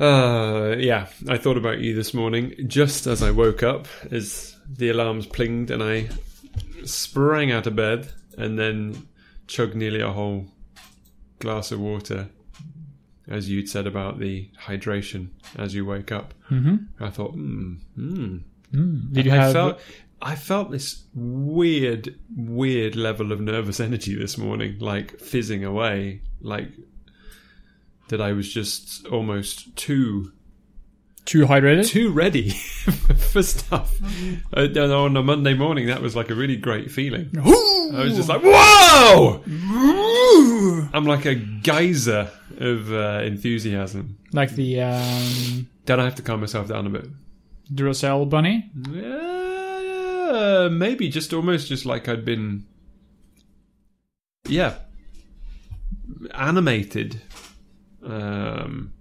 Uh, yeah, I thought about you this morning just as I woke up, as the alarms plinged, and I sprang out of bed and then chugged nearly a whole glass of water, as you'd said about the hydration as you wake up. Mm-hmm. I thought, hmm, hmm. Did you I have? felt I felt this weird, weird level of nervous energy this morning, like fizzing away, like that I was just almost too too hydrated? too ready for stuff. Uh, on a Monday morning, that was like a really great feeling. I was just like, whoa! I'm like a geyser of uh, enthusiasm. like the um, Then I have to calm myself down a bit. Duracell bunny. Uh, maybe just almost just like I'd been, yeah, animated. Um,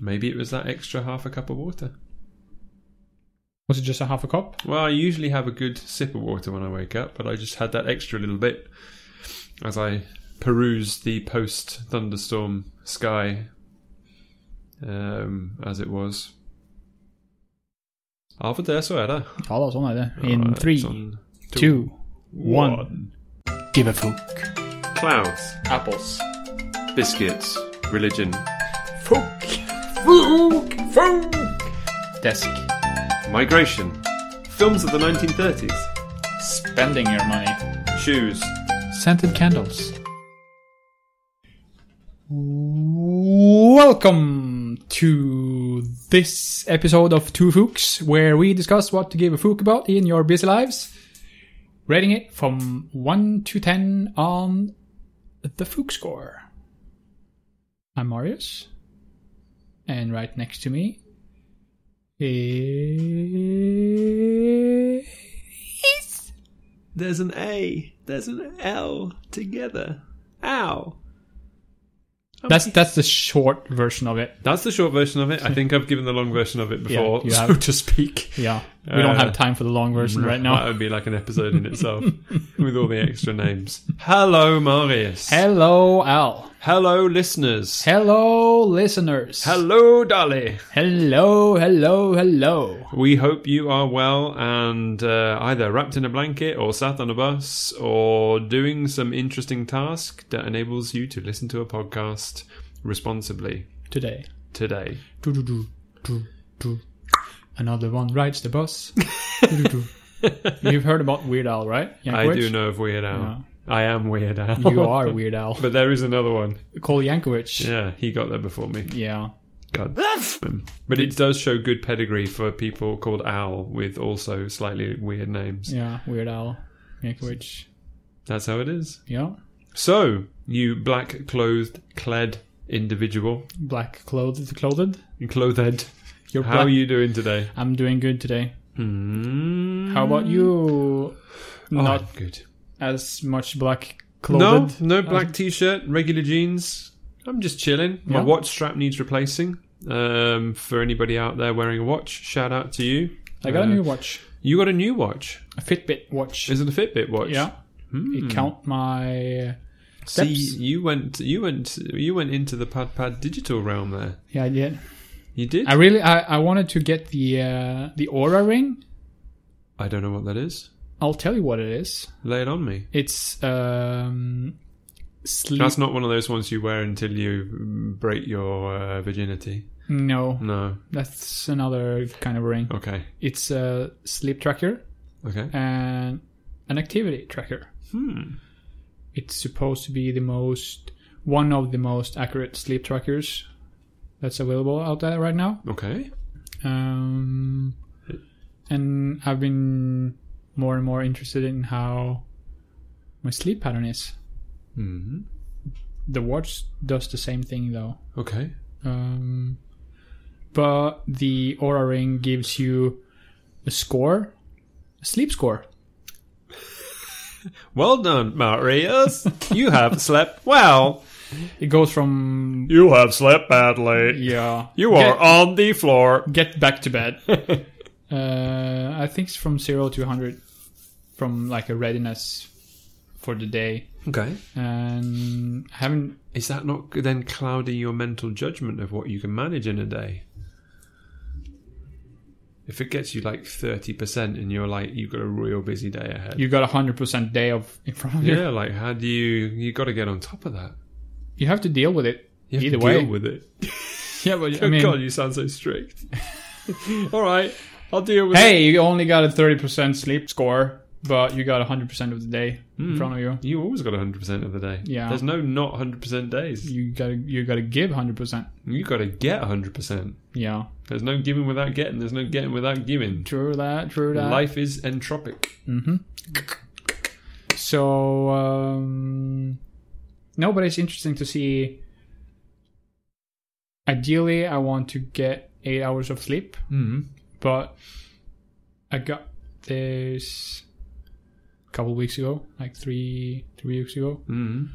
maybe it was that extra half a cup of water. Was it just a half a cup? Well, I usually have a good sip of water when I wake up, but I just had that extra little bit as I perused the post thunderstorm sky um, as it was. Av og til så er det. Ja, da, sånn er det. In Ja, three, sånn two, one. Give a fuck. Clouds, Apples. biscuits, religion, Fuck. Fuck. Fuck. Desk. migration, films of the 1930s, Spending your money. shoes, Scented candles. Welcome to this episode of Two Fooks, where we discuss what to give a fook about in your busy lives. Rating it from 1 to 10 on the Fook score. I'm Marius. And right next to me is. There's an A, there's an L together. Ow. That's, that's the short version of it. That's the short version of it. I think I've given the long version of it before, you so have. to speak. Yeah. We don't Uh, have time for the long version right now. That would be like an episode in itself with all the extra names. Hello, Marius. Hello, Al. Hello, listeners. Hello, listeners. Hello, Dolly. Hello, hello, hello. We hope you are well and uh, either wrapped in a blanket or sat on a bus or doing some interesting task that enables you to listen to a podcast responsibly Today. today. Do, do, do, do, do. Another one rides the bus. You've heard about Weird Al, right? I do know of Weird Al. Yeah. I am Weird Al. You are Weird Al. but there is another one. Cole Yankovic. Yeah, he got there before me. Yeah. God. But it does show good pedigree for people called Al with also slightly weird names. Yeah, Weird Al Yankovic. That's how it is. Yeah. So, you black clothed, clad individual, Black clothed, clothed. clothed, You're how black. are you doing today? I'm doing good today. Mm. How about you? Oh, Not good. as much black No, clothed. no black t-shirt, regular jeans. I'm just chilling. My Yeah. watch strap needs replacing. Um, for anybody out there wearing a watch, shout out to you. I got Uh, a new watch. You got a new watch. A Fitbit watch. Is it a Fitbit watch? Yeah. Hmm. It count my See, steps. you went, you went, you went into the Pad Pad digital realm there. Yeah, I did. You did. I really, I, I wanted to get the uh, the Oura ring. I don't know what that is. I'll tell you what it is. Lay it on me. It's um, sleep. That's not one of those ones you wear until you break your uh, virginity. no, No. that's another kind of ring. Okay. It's a sleep tracker Okay. and an activity tracker. Hmm. It's supposed to be the most one of the most accurate sleep trackers that's available out there right now. Okay. Um, and I've been more and more interested in how my sleep pattern is. Hmm. The watch does the same thing though. Okay. Um, but the Oura Ring gives you a score, a sleep score. Well done, Marius. you have slept well. It goes from You have slept badly. yeah. You are get, on the floor. get back to bed. uh, I think it's from zero to hundred, from like a readiness for the day. Okay. and I haven't. Is that not then clouding your mental judgment of what you can manage in a day? If it gets you like 30% and you're like, you've got a real busy day ahead. you've got a hundred percent day of in front of you. yeah, like how do you, you got to get on top of that. You have to deal with it. You have Either to way. deal with it. Yeah, but I mean, God, you sound so strict. All right, I'll deal with it. hey, you only got a thirty percent sleep score, but you got hundred percent of the day in Mm. front of you. You always got 100% of the day. Yeah. There's no not 100% days. You gotta you gotta give hundred percent. You got to get 100%. Yeah, There's no giving without getting. There's no getting without giving. true that. True that. Life is entropic. Mm-hmm. So um, no, but it's interesting to see. Ideally, I want to get eight hours of sleep, Mm. but I got this a couple weeks ago, like three three weeks ago, Mm.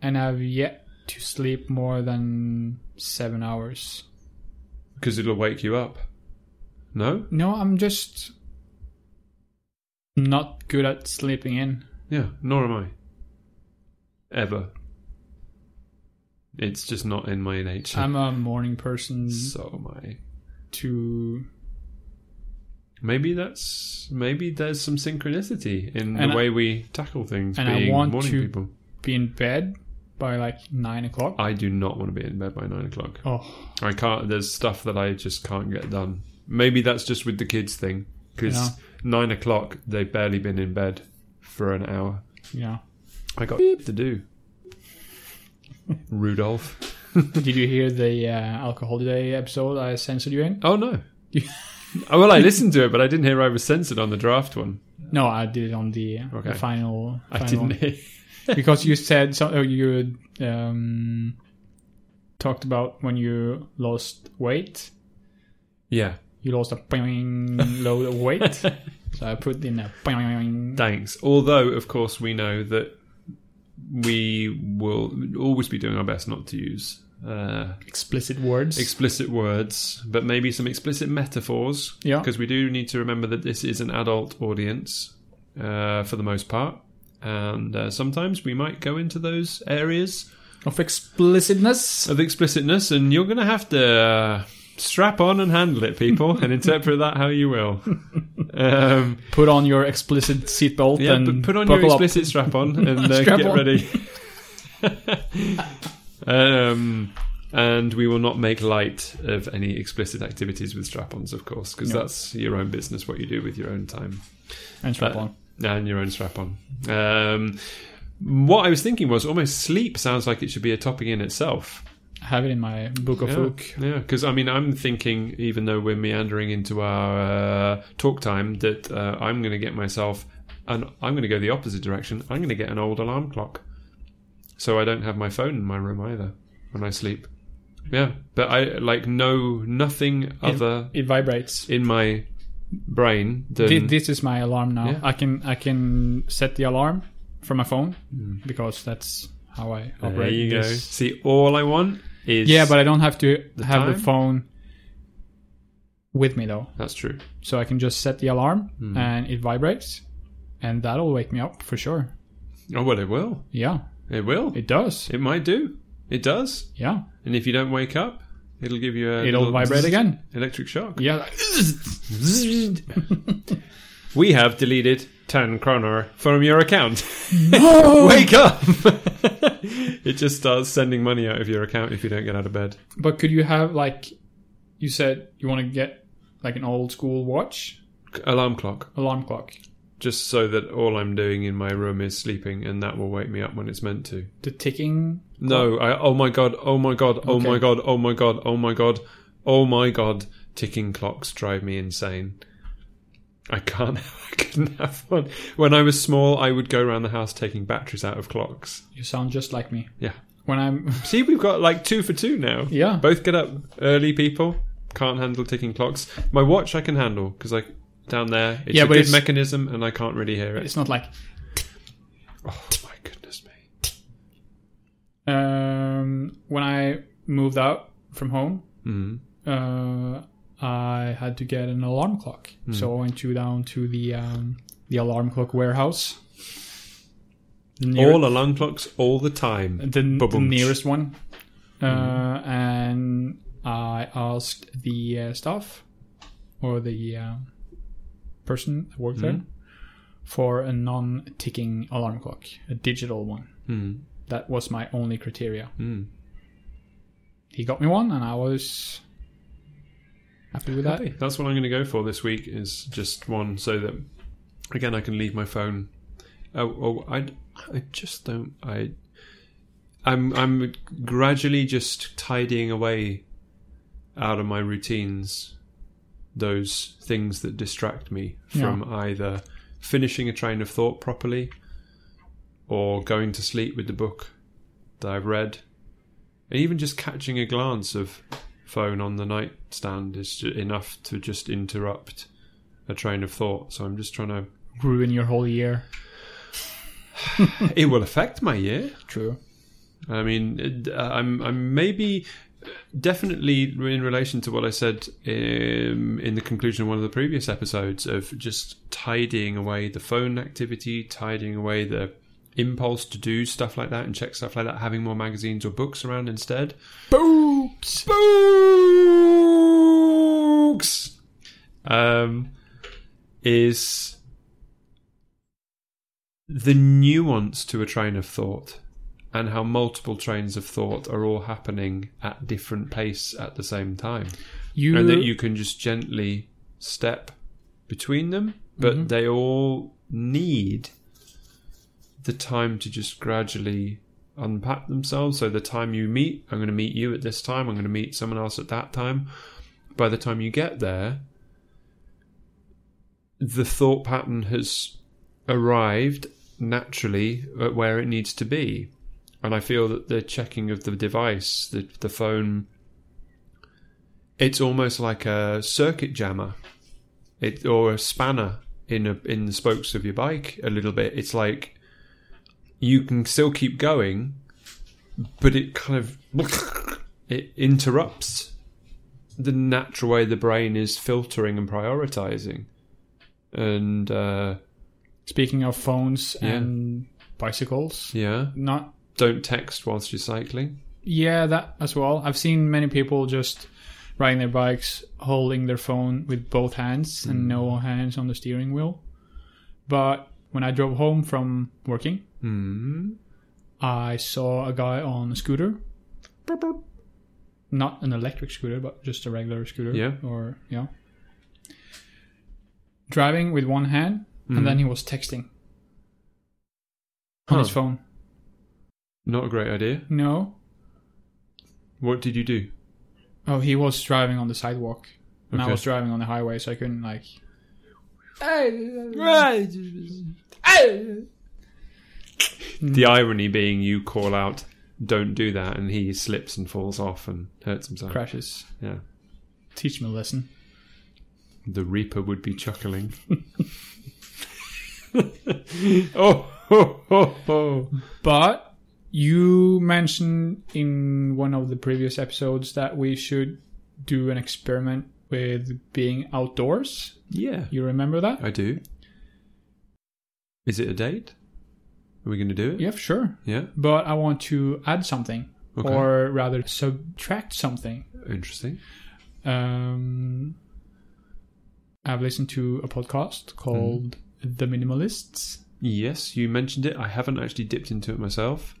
and I've yet to sleep more than seven hours. Because it'll wake you up. No? No, I'm just not good at sleeping in. Yeah, nor am I. Ever. It's just not in my nature. I'm a morning person so am I. to Maybe that's maybe there's some synchronicity in And the I- way we tackle things. and I want morning to- people. be in bed by like nine o'clock. I do not want to be in bed by nine o'clock. Oh, I can't. There's stuff that I just can't get done. Maybe that's just with the kids thing because Yeah. nine o'clock they've barely been in bed for an hour. yeah. I got to do. Rudolph. Did you hear the uh, alcohol day episode I censored you in? Oh no. oh, well, I listened to it, but I didn't hear I was censored on the draft one. No, I did it on the, Okay. the final. I didn't one. hear. because you said so, oh, you um, talked about when you lost weight. Yeah. You lost a boing load of weight. so I put in a boing. Thanks. Although, of course, we know that we will always be doing our best not to use uh, explicit words. explicit words, but maybe some explicit metaphors. Yeah. Because we do need to remember that this is an adult audience uh, for the most part. And uh, sometimes we might go into those areas of explicitness. of explicitness, and you're going to have to uh, strap on and handle it, people, and interpret that how you will. Um, Put on your explicit seatbelt yeah, and put on your buckle up. explicit strap on and uh, Strap get on. ready. um, and we will not make light of any explicit activities with strap-ons, of course, because No. that's your own business. What you do with your own time and strap Uh, on. and your own strap-on. Um, what I was thinking was almost sleep sounds like it should be a topic in itself. Have it in my book of Yeah, book. yeah. Because I mean, I'm thinking, even though we're meandering into our uh, talk time, that uh, I'm going to get myself, and I'm going to go the opposite direction. I'm going to get an old alarm clock, so I don't have my phone in my room either when I sleep. Yeah, but I like no nothing other It vibrates. in my brain than Thi- This is my alarm now. Yeah. I can I can set the alarm from my phone because that's how I there operate. you go. this. See, all I want is Yeah, but I don't have to The have the phone with me though. that's true. So I can just set the alarm Hmm. and it vibrates, and that'll wake me up for sure. Oh well, it will. Yeah, It will. it does. It might do. It does. Yeah, And if you don't wake up, it'll give you a it'll vibrate again. electric shock. Yeah. We have deleted 10 kroner from your account. no! Wake up! it just starts sending money out of your account if you don't get out of bed. But could you have like you said you want to get like an old school watch Alarm clock. alarm clock, Just so that all I'm doing in my room is sleeping and that will wake me up when it's meant to. the ticking. No, I, oh my god, oh my god, oh Okay. my god, oh my god, oh my god, oh my god. Ticking clocks drive me insane. I can't, I couldn't have one. When I was small, I would go around the house taking batteries out of clocks. You sound just like me. Yeah. When I'm See, we've got like two for two now. yeah. Both get up early, people. Can't handle ticking clocks. My watch I can handle because I down there. It's Yeah, a good it's- mechanism, and I can't really hear it. It's not like Oh my goodness me! um when I moved out from home, Mm. uh, I had to get an alarm clock. So I went to down to the um, the alarm clock warehouse near- All alarm clocks, all the time. the, the nearest one, uh, and I asked the uh, staff or the uh, person that worked there for a non-ticking alarm clock, a digital one. Hmm. That was my only criteria. Hmm. He got me one, and I was happy with that. That's what I'm going to go for this week. Is just one, so that again I can leave my phone. Oh, oh I, I just don't. I, I'm I'm gradually just tidying away out of my routines those things that distract me from either finishing a train of thought properly or going to sleep with the book that I've read. And even just catching a glance of phone on the nightstand is enough to just interrupt a train of thought. So I'm just trying to. Ruin your whole year. It will affect my year. True. I mean, it- uh, I'm I'm maybe definitely in relation to what I said um, in the conclusion of one of the previous episodes of just tidying away the phone activity, tidying away the impulse to do stuff like that and check stuff like that, having more magazines or books around instead. Books, Books! Um, is the nuance to a train of thought and how multiple trains of thought are all happening at different pace at the same time. You, and that you can just gently step between them but they all need the time to just gradually unpack themselves. So the time you meet i'm going to meet you at this time i'm going to meet someone else at that time. By the time you get there the thought pattern has arrived naturally at where it needs to be. And i feel that the checking of the device the, the phone it's almost like a circuit jammer. It or a spanner in a, in the spokes of your bike a little bit. It's like you can still keep going but it kind of it interrupts the natural way the brain is filtering and prioritizing and uh speaking of phones Yeah. and bicycles, yeah not don't text whilst you're cycling yeah that as well. I've seen many people just riding their bikes holding their phone with both hands and no hands on the steering wheel. But when I drove home from working, hmm I saw a guy on a scooter. Not an electric scooter, but just a regular scooter. Yeah. Or, yeah. Driving with one hand, and then he was texting on his phone. not a great idea No. what did you do Oh, he was driving on the sidewalk. And I was driving on the highway, so I couldn't, like. Mm. the irony being you call out don't do that and he slips and falls off and hurts himself Crashes. yeah Teach him a lesson. the reaper would be chuckling oh ho, ho, ho. But you mentioned in one of the previous episodes that we should do an experiment with being outdoors. yeah You remember that? i do is it a date are we going to do it Yeah, sure. yeah But I want to add something, Okay. or rather subtract something. interesting Um, I've listened to a podcast called The Minimalists. yes you mentioned it i haven't actually dipped into it myself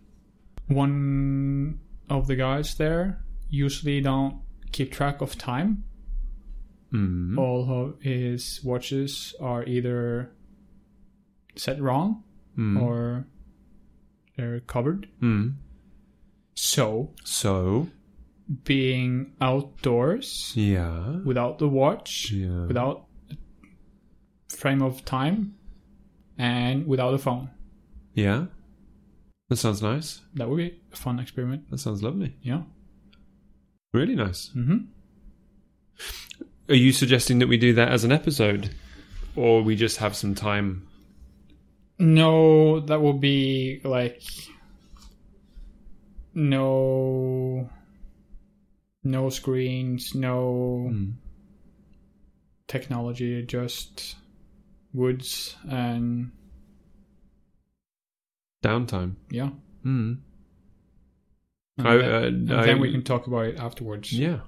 One of the guys there usually don't keep track of time. mm. All of his watches are either set wrong Mm. or they're covered. Mm. So, so being outdoors yeah without the watch, yeah without frame of time, and without a phone. yeah that sounds nice That would be a fun experiment. that sounds lovely Yeah. really nice hmm Are you suggesting that we do that as an episode, or we just have some time? No, that would be like no no screens, no Hmm. technology, just woods and downtime. Yeah. Mm. And, I- then, uh, and I- then we can talk about it afterwards. Yeah.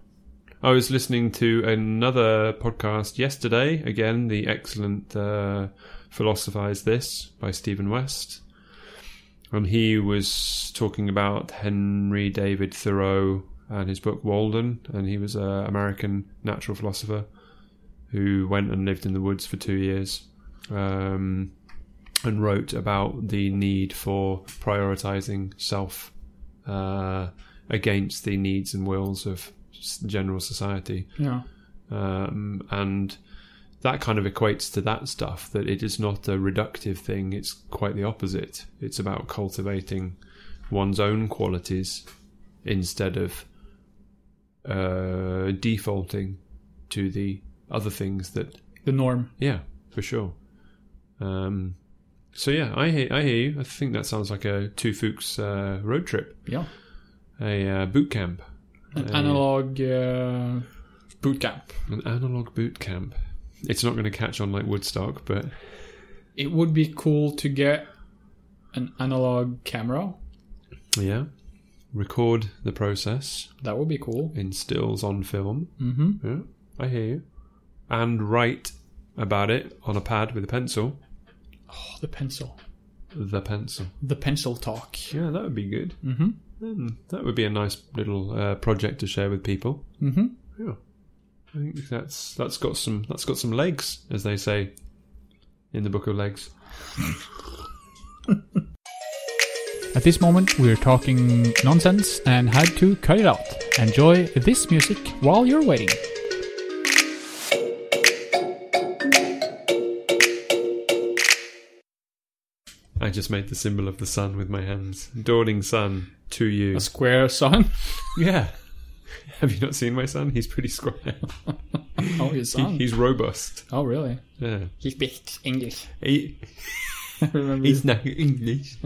I was listening to another podcast yesterday. Again, the excellent uh, Philosophize This by Stephen West. And he was talking about Henry David Thoreau and his book Walden. And he was an American natural philosopher who went and lived in the woods for two years um, and wrote about the need for prioritizing self uh, against the needs and wills of general society. Yeah. Um, and that kind of equates to that stuff that it is not a reductive thing, it's quite the opposite. It's about cultivating one's own qualities instead of uh, defaulting to the other things that The norm. yeah, for sure. Um, so yeah, I hear, I hear you. I think that sounds like a Two Fuchs uh, road trip, Yeah. a uh, boot camp, An analog uh, boot camp. an analog boot camp. It's not going to catch on like Woodstock, but It would be cool to get an analog camera. yeah, record the process That would be cool. in stills on film. Mm-hmm. Yeah, I hear you, and write about it on a pad with a pencil. Oh, the pencil. The pencil. The pencil talk. Yeah, that would be good. Mm-hmm. Mm, that would be a nice little uh, project to share with people. Mm-hmm. Yeah, I think that's that's got some that's got some legs, as they say in the Book of Legs. At this moment, we're talking nonsense and had to cut it out. Enjoy this music while you're waiting. I just made the symbol of the sun with my hands. Dawning sun to you. A square sun. Yeah. Have you not seen my son? He's pretty square. Oh, his He, son. he's robust. oh, really? Yeah. He speaks English. He, he's not English.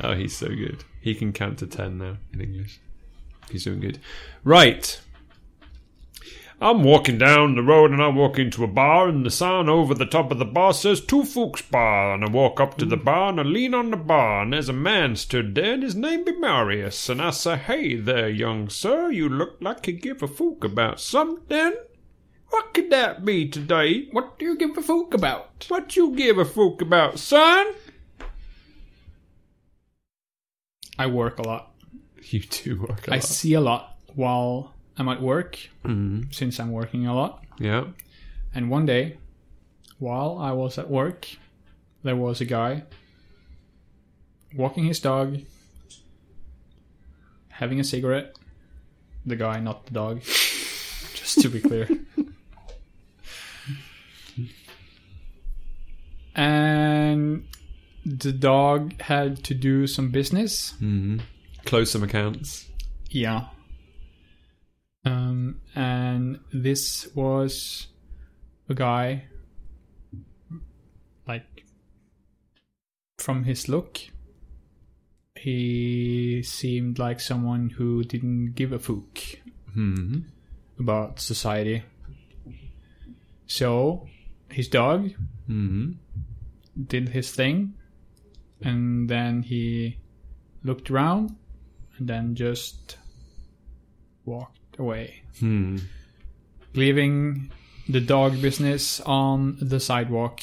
oh, he's so good. He can count to ten now in English. He's doing good. Right. I'm walking down the road and I walk into a bar and the sign over the top of the bar says Two Fuchs Bar and I walk up to the bar and I lean on the bar and there's a man stood there and his name be Marius and I say, Hey there, young sir, you look like you give a fook about something. What could that be today? what do you give a fook about? What you give a fook about, son? I work a lot. You do work a I lot. I see a lot while I'm at work, Mhm. since I'm working a lot. Yeah. And one day, while I was at work, there was a guy walking his dog, having a cigarette. The guy, not the dog. Just to be clear. and the dog had to do some business. Mm-hmm. Close some accounts. Yeah. Um, and this was a guy, like, from his look, he seemed like someone who didn't give a fuck Mm-hmm. about society. So, his dog Mm-hmm. did his thing, and then he looked around, and then just walked away. Hmm. leaving the dog business on the sidewalk.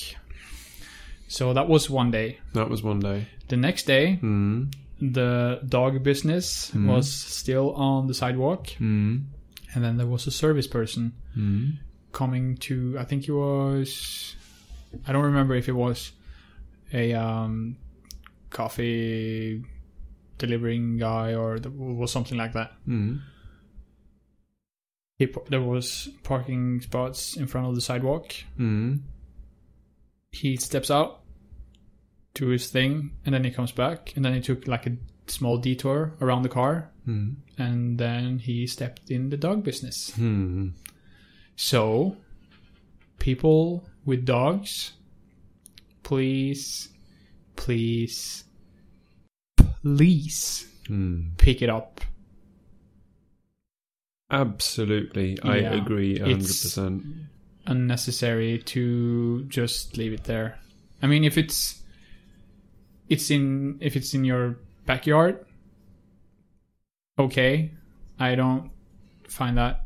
So that was one day. That was one day. The next day, Hmm. the dog business Mhm. was still on the sidewalk, Hmm. and then there was a service person Hmm. coming to. I think it was. I don't remember if it was a um, coffee delivering guy or it was something like that. Hmm. He, there was parking spots in front of the sidewalk. Hmm. he steps out to his thing and then he comes back and then he took like a small detour around the car Hmm. and then he stepped in the dog business Hmm. so people with dogs please please please Hmm. pick it up Absolutely. I Yeah. agree a hundred It's- percent. unnecessary to just leave it there i mean if it's it's in if it's in your backyard. Okay, I don't find that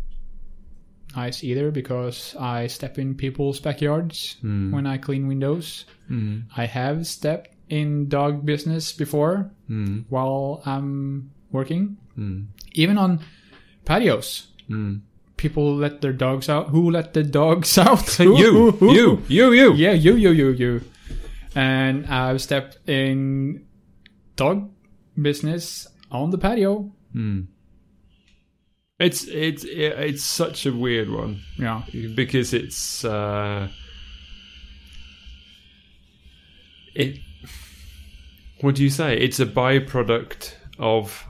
nice either because I step in people's backyards Hmm. when I clean windows. Mm. I have stepped in dog business before Mm. while I'm working, Mm. even on patios. Mm. People let their dogs out. Who let the dogs out? Who, You, who, who? you, you, you. Yeah, you, you, you, you. And I've stepped in dog business on the patio. Mm. It's it's it's such a weird one Yeah. because it's uh, it. What do you say? It's a byproduct of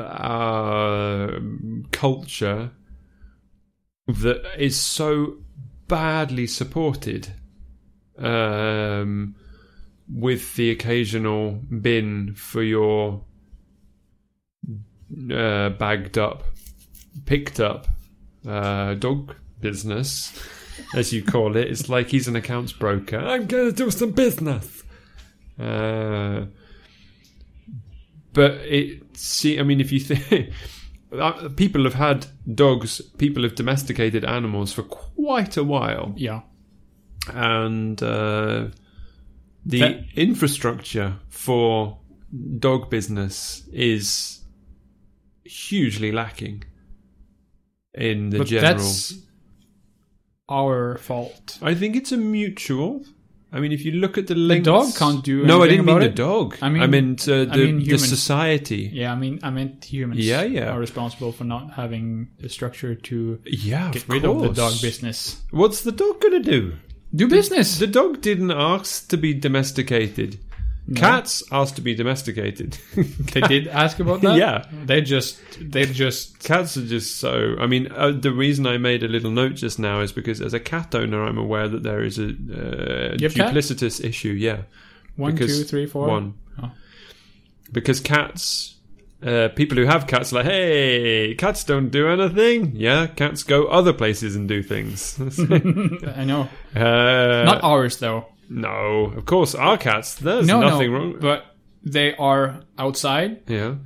uh, culture that is so badly supported um, with the occasional bin for your uh, bagged up, picked up uh, dog business, as you call it. It's like he's an accounts broker. I'm going to do some business. Uh, but it see, I mean, if you think uh, people have had dogs, people have domesticated animals for quite a while, Yeah. and uh, the That- infrastructure for dog business is hugely lacking in the but general. that's our fault. I think it's a mutual. I mean, if you look at the links, The dog can't do No, I didn't mean the it. dog. I mean- I meant uh, the, mean the society. Yeah, I mean, I meant humans. Yeah, yeah. Are responsible for not having the structure to Yeah, get of rid course. of the dog business. What's the dog going to do? Do business. The dog didn't ask to be domesticated. Cats asked to be domesticated. they did ask about that. Yeah. They just, they just. Cats are just so. I mean, uh, the reason I made a little note just now is because as a cat owner, I'm aware that there is a uh, have cat? duplicitous issue. Yeah, One, Because two, three, four. one. Oh. Because cats, uh, people who have cats, are like, hey, cats don't do anything. Yeah, cats go other places and do things. I know. uh, Not ours though. No, of course, our cats. There's No, nothing no. wrong. But they are outside, yeah,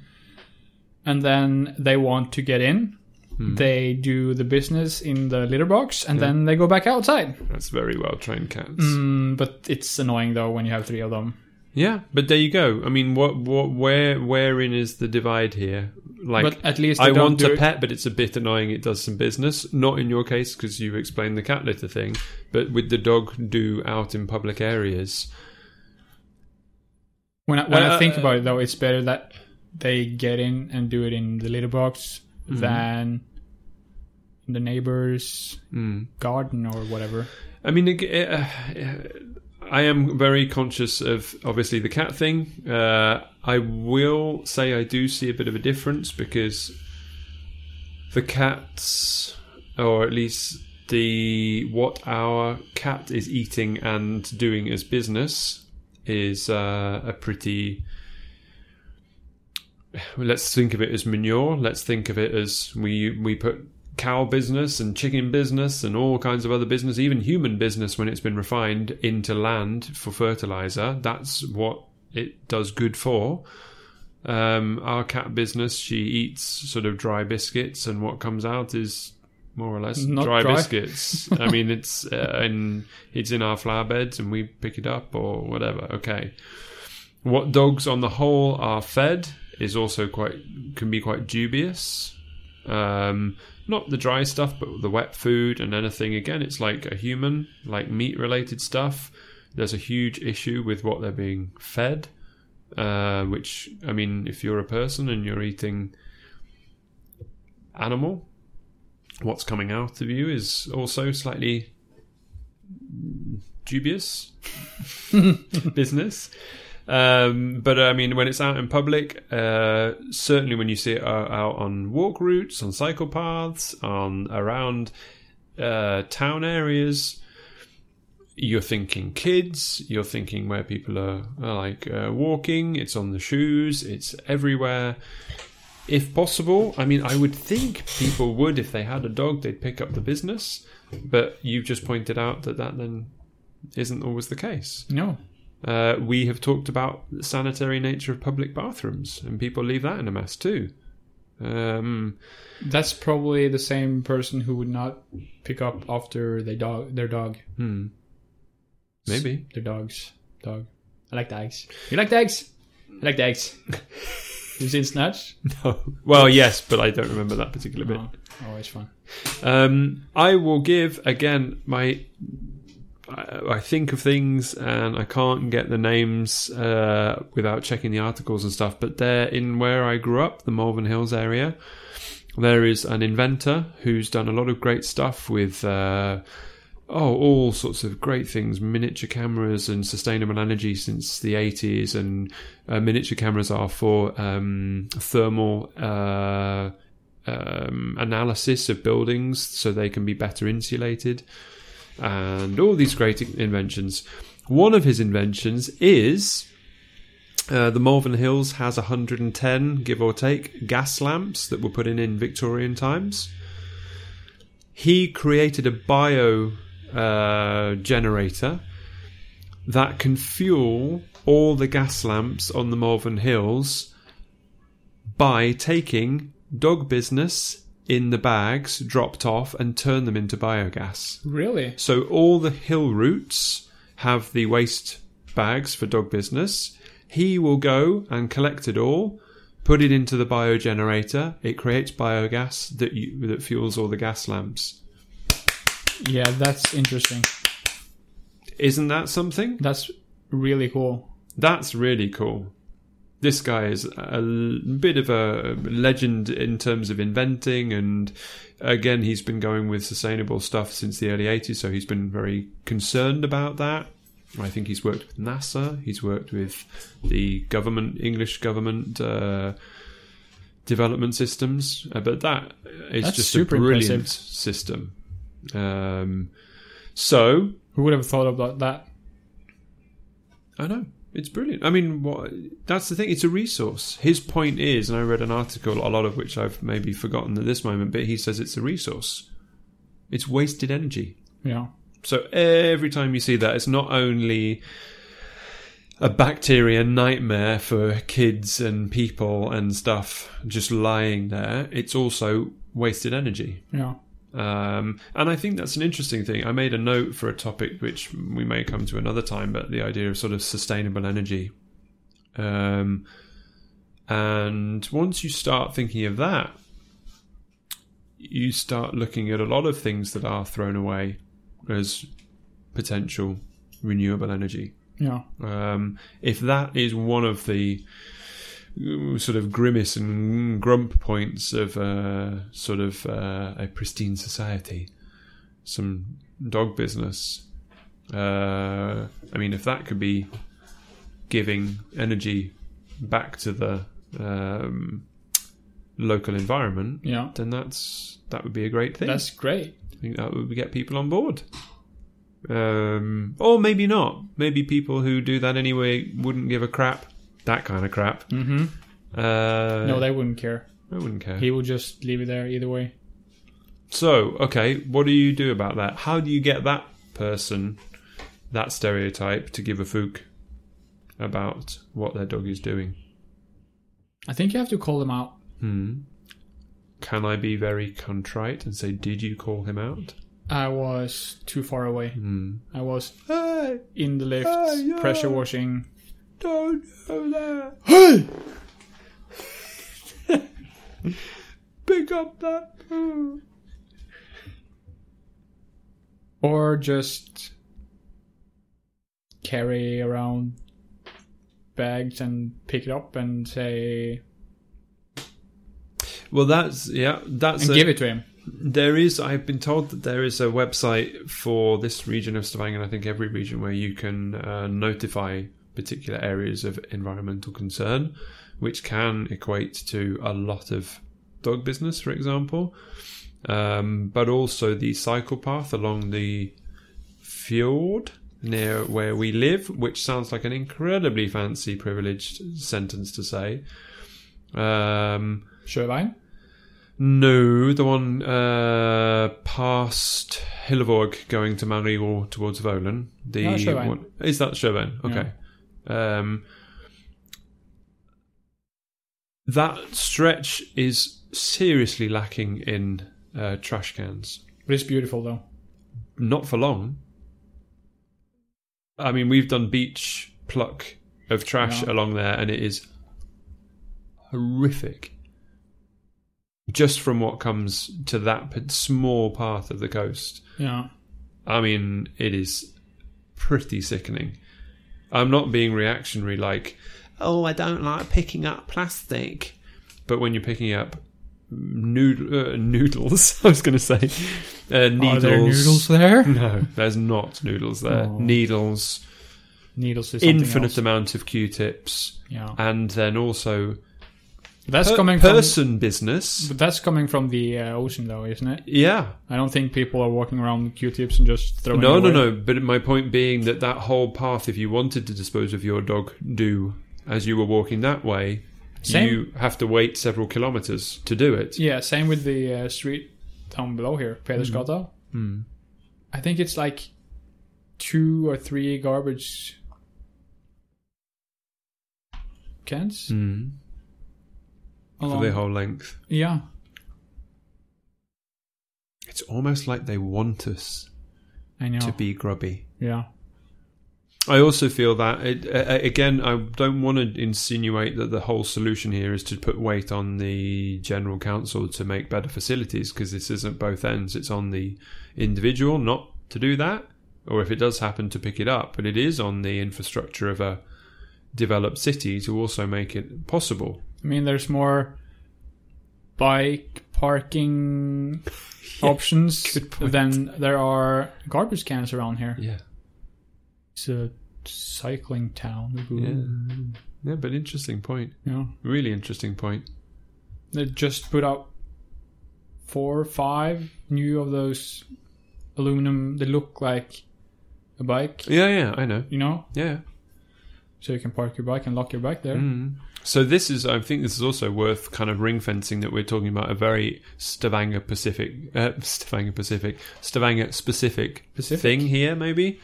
and then they want to get in. Hmm. They do the business in the litter box, and then they go back outside. that's very well trained cats. Mm, but it's annoying though when you have three of them. Yeah, but there you go. I mean, what, what, where, wherein is the divide here? Like, but at least I want a it- pet, but it's a bit annoying. It does some business. Not in your case because you explained the cat litter thing, but with the dog do out in public areas. When I, when Uh, I think about it, though, it's better that they get in and do it in the litter box Mm-hmm. than the neighbor's Mm. garden or whatever. I mean, it- uh, I am very conscious of obviously the cat thing. Uh, I will say I do see a bit of a difference because the cats, or at least the what our cat is eating and doing as business, is uh, a pretty. Let's think of it as manure. Let's think of it as we we put cow business and chicken business and all kinds of other business, even human business when it's been refined into land for fertilizer. That's what it does good for. Um, our cat business, she eats sort of dry biscuits, and what comes out is more or less dry, dry. biscuits. I mean, it's uh, and it's in our flower beds, and we pick it up or whatever. Okay, what dogs on the whole are fed is also quite can be quite dubious. Um, not the dry stuff, but the wet food and anything. Again, it's like a human, like meat related stuff. There's a huge issue with what they're being fed. Uh, which I mean, if you're a person and you're eating animal, what's coming out of you is also slightly dubious business. Um, but I mean, when it's out in public, uh, certainly when you see it out, out on walk routes, on cycle paths, on around uh, town areas, you're thinking kids. You're thinking where people are, are like uh, walking. It's on the shoes. It's everywhere. If possible, I mean, I would think people would if they had a dog, they'd pick up the business. But you've just pointed out that that then isn't always the case. No. Uh, we have talked about the sanitary nature of public bathrooms, and people leave that in a mess too. Um, That's probably the same person who would not pick up after their dog. Their dog. hmm. Maybe. Their dogs. Dog. I like the eggs. You like the eggs? I like the eggs. You've seen Snatch? No. Well, yes, but I don't remember that particular bit. Oh, always fun. Um, I will give again my. I, think of things and I can't get the names uh, without checking the articles and stuff. But there, in where I grew up, the Malvern Hills area, there is an inventor who's done a lot of great stuff with. Uh, Oh, all sorts of great things, miniature cameras and sustainable energy since the 80s. And uh, miniature cameras are for um, thermal uh, um, analysis of buildings so they can be better insulated and all these great inventions. One of his inventions is uh, the Malvern Hills has 110, give or take, gas lamps that were put in in Victorian times. He created a bio uh, generator that can fuel all the gas lamps on the Malvern Hills by taking dog business in the bags dropped off and turn them into biogas. Really? So all the hill routes have the waste bags for dog business. He will go and collect it all, put it into the biogenerator. It creates biogas that you, that fuels all the gas lamps. Yeah, that's interesting. Isn't that something? That's really cool. That's really cool. This guy is a bit of a legend in terms of inventing, and again, he's been going with sustainable stuff since the early 80s, so he's been very concerned about that. I think he's worked with NASA, he's worked with the government, English government uh, development systems, uh, but that is That's just a brilliant impressive. system. Um, so, Who would have thought about that? I know. It's brilliant. I mean, what, that's the thing. It's a resource. His point is, and I read an article, a lot of which I've maybe forgotten at this moment, but he says it's a resource. It's wasted energy. Yeah. So every time you see that, it's not only a bacteria nightmare for kids and people and stuff just lying there, it's also wasted energy. Yeah. Um, and I think that's an interesting thing. I made a note for a topic which we may come to another time, but the idea of sort of sustainable energy. Um, and once you start thinking of that, you start looking at a lot of things that are thrown away as potential renewable energy. Yeah. Um, if that is one of the sort of grimace and grump points of uh, sort of uh, a pristine society, some dog business. Uh, I mean, if that could be giving energy back to the um, local environment, Yeah. then that's that would be a great thing. That's great. I think that would get people on board. Um, or maybe not. Maybe people who do that anyway wouldn't give a crap. That kind of crap. Mm-hmm. Uh, no, they wouldn't care. I wouldn't care. He will just leave it there either way. So, okay, what do you do about that? How do you get that person, that stereotype, to give a fook about what their dog is doing? I think you have to call them out. Hmm. Can I be very contrite and say, "Did you call him out?" I was too far away. Hmm. I was in the lift, yeah. pressure washing. Don't do that. Hey! Pick up that poo. Or just carry around bags and pick it up and say Well, that's yeah, that's and a, give it to him. There is. I've been told that there is a website for this region of Stavanger, and I think every region where you can uh, notify particular areas of environmental concern, which can equate to a lot of dog business, for example, um, but also the cycle path along the fjord near where we live, which sounds like an incredibly fancy, privileged sentence to say. Um, no, the one uh, past Hillevåg going to Mariero towards Volen. The Oh, one, is that Sjøveien? Okay. Um, that stretch is seriously lacking in uh, trash cans. But it's beautiful though. Not for long. I mean, we've done beach pluck of trash Yeah. along there, and it is horrific. Just from what comes to that small part of the coast. Yeah. I mean, it is pretty sickening. I'm not being reactionary like, oh, I don't like picking up plastic. But when you're picking up nood- uh, noodles, I was going to say, uh, needles. Are there noodles there? No, there's not noodles there. Oh. Needles, Needles is infinite else. amount of Q-tips, Yeah. and then also That's per- coming from person business. but that's coming from the uh, ocean though, isn't it? Yeah, I don't think people are walking around with Q-tips and just throwing no, it no, away. no. But my point being that that whole path, if you wanted to dispose of your dog do as you were walking that way, Same. you have to wait several kilometers to do it. Yeah, same with the uh, street down below here, Pedersgata. Hmm. I think it's like two or three garbage cans. Mm. For along- the whole length. Yeah, It's almost like they want us to be grubby. yeah, I also feel that it, uh, again. I don't want to insinuate that the whole solution here is to put weight on the general council to make better facilities because this isn't both ends. It's on the individual not to do that, or if it does happen to pick it up, but it is on the infrastructure of a developed city to also make it possible. I mean, there's more bike parking options than there are garbage cans around here. Yeah, It's a cycling town. yeah, yeah. But interesting point. Yeah. Really interesting point. They just put out four or five new of those aluminum. They look like a bike, Yeah, yeah. I know. you know, Yeah. so you can park your bike and lock your bike there. Mm. So this is, I think, this is also worth kind of ring fencing that we're talking about a very Stavanger Pacific, uh, Stavanger Pacific, Stavanger specific Pacific. thing here, maybe.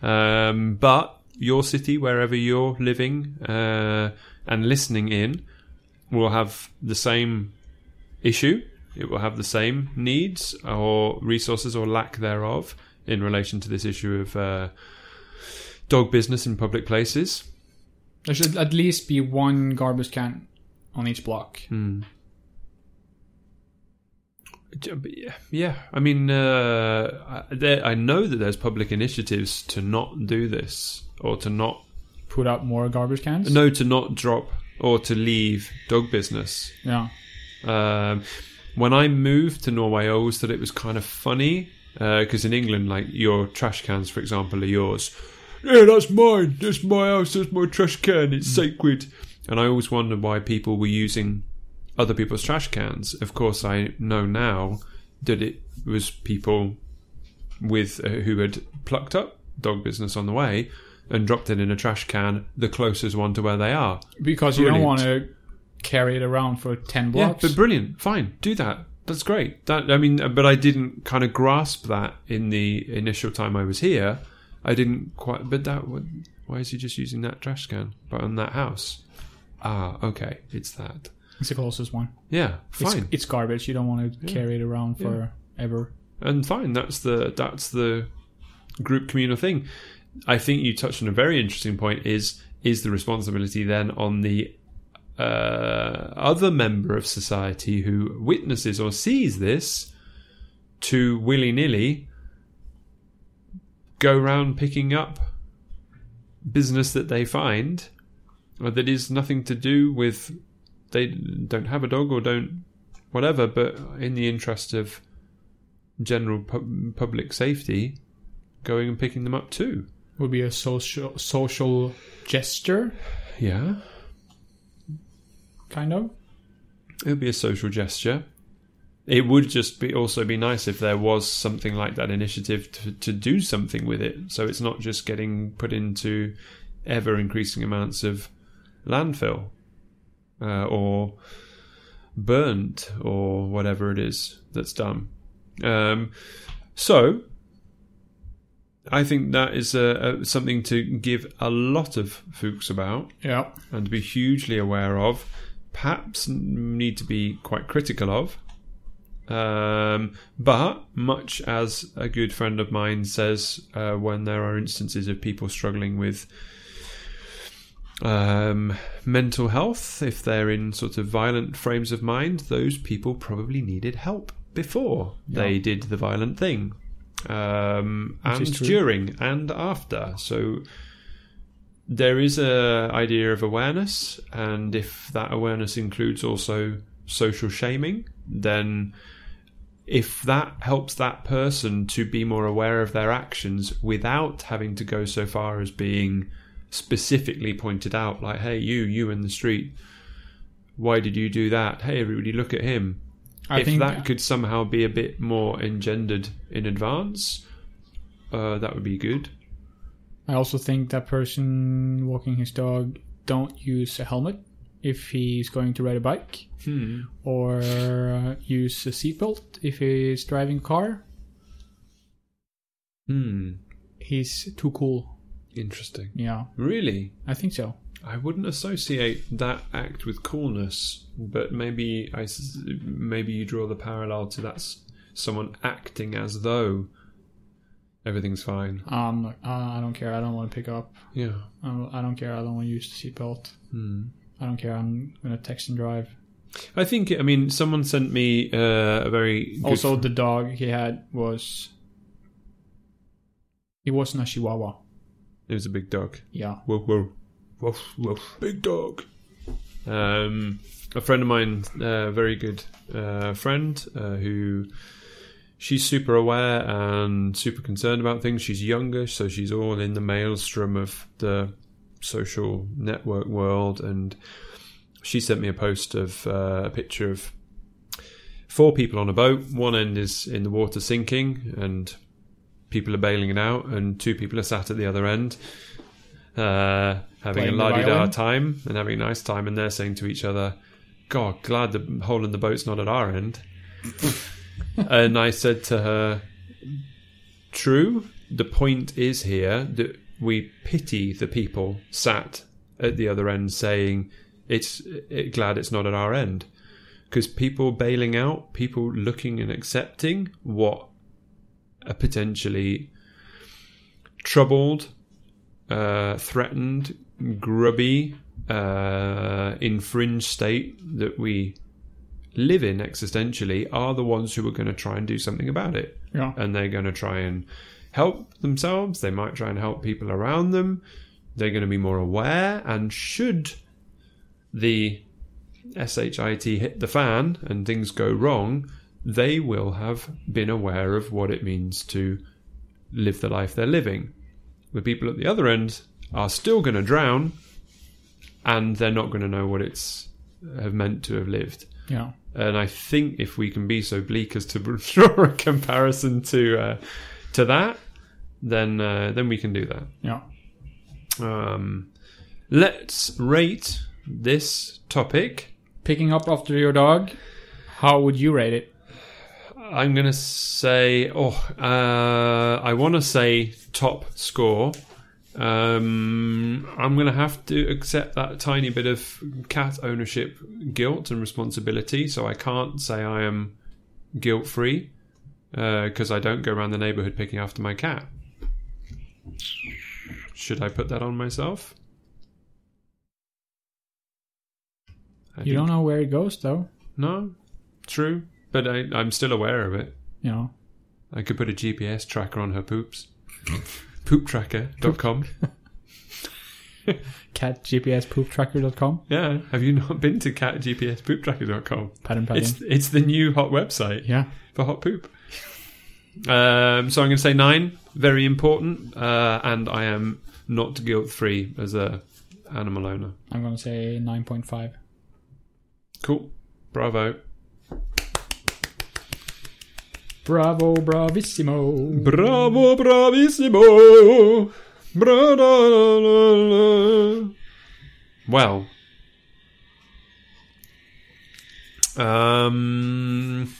Um, but your city, wherever you're living uh, and listening in, will have the same issue. It will have the same needs or resources or lack thereof in relation to this issue of uh, dog business in public places. There should at least be one garbage can on each block. J- but Yeah, yeah. I mean, uh, I- there, I know that there's public initiatives to not do this, or to not, Put out more garbage cans. no, to not drop or to leave dog business. Yeah. Um, when I moved to Norway, I always thought it was kind of funny because in England, like your trash cans, for example, are yours. Yeah, that's mine. That's my house. That's my trash can. It's sacred. And I always wondered why people were using other people's trash cans. Of course, I know now that it was people with uh, who had plucked up dog business on the way and dropped it in a trash can, the closest one to where they are. Because you don't want to carry it around for 10 blocks. Yeah, but brilliant. Fine, do that. That's great. That I mean, but I didn't kind of grasp that in the initial time I was here. I didn't quite. But that. Why is he just using that trash can? But on that house. Ah, okay, it's that. it's the closest one. Yeah, It's, fine, it's garbage. You don't want to Yeah. carry it around Yeah. for ever. and fine. That's the that's the group communal thing. I think you touched on a very interesting point. Is is the responsibility then on the uh, other member of society who witnesses or sees this to willy nilly go round picking up business that they find or that is nothing to do with they don't have a dog or don't whatever, but in the interest of general pu- public safety, going and picking them up too. Would be a social social gesture, Yeah, kind of. it would be a social gesture. It would just be also be nice if there was something like that initiative to, to do something with it, so it's not just getting put into ever increasing amounts of landfill uh, or burnt or whatever it is that's done. Um, so I think that is something to give a lot of fooks about Yeah. and to be hugely aware of. Perhaps need to be quite critical of. Um, but much as a good friend of mine says, uh, when there are instances of people struggling with um, mental health, if they're in sort of violent frames of mind, those people probably needed help before they did the violent thing, um, and during and after. So there is a idea of awareness, and if that awareness includes also social shaming, then if that helps that person to be more aware of their actions without having to go so far as being specifically pointed out, like, hey, you, you in the street, why did you do that? Hey, everybody, look at him. I if think that could somehow be a bit more engendered in advance, uh, that would be good. I also think that person walking his dog don't use a helmet if he's going to ride a bike, Hmm. or uh, use a seatbelt if he's driving a car. Hmm. He's too cool. Interesting. Yeah, Really? I think so. I wouldn't associate that act with coolness, but maybe I s- maybe you draw the parallel to that's someone acting as though everything's fine. Um, uh, I don't care. I don't want to pick up. Yeah. I don't, I don't care. I don't want to use the seatbelt. Hmm. I don't care. I'm gonna text and drive. I think. I mean, someone sent me uh, a very good Also, the dog he had was. It wasn't a Chihuahua. It was a big dog. Yeah. Whoa, whoa, woof, woof, big dog. Um, a friend of mine, a very good uh, friend, uh, who she's super aware and super concerned about things. She's younger, so she's all in the maelstrom of the social network world. And she sent me a post of uh, a picture of four people on a boat. One end is in the water sinking, and people are bailing it out, and two people are sat at the other end, uh, having Playing a the la di da time and having a nice time, and they're saying to each other, "God, glad the hole in the boat's not at our end." and I said to her, "True. The point is here that we pity the people sat at the other end, saying." It's it, glad it's not at our end because people bailing out, people looking and accepting what a potentially troubled, uh, threatened, grubby, uh, infringed state that we live in existentially are the ones who are going to try and do something about it. Yeah. And they're going to try and help themselves. They might try and help people around them. They're going to be more aware. And should the SHIT hit the fan and things go wrong, they will have been aware of what it means to live the life they're living. The people at the other end are still going to drown and they're not going to know what it's have meant to have lived. Yeah. And I think if we can be so bleak as to draw a comparison to uh, to that, then uh, then we can do that. Yeah. Um, let's rate this topic. Picking up after your dog, how would you rate it? I'm gonna say, oh, uh, I want to say top score. Um, I'm gonna have to accept that tiny bit of cat ownership guilt and responsibility. So I can't say I am guilt free because I don't go around the neighborhood picking after my cat. Should I put that on myself? I You think- don't know where it goes, though. No, true, but I, I'm still aware of it. You know. I could put a GPS tracker on her poops. Pooptracker.com. Catgpspooptracker.com. Yeah, have you not been to catgpspooptracker.com? Pattern padding. It's it's the new hot website yeah. for hot poop. Um, so I'm going to say nine, very important, uh, and I am not guilt free as a animal owner. I'm going to say 9.5. Cool, bravo, Bravo, bravissimo. bravo, bravissimo. Well, um,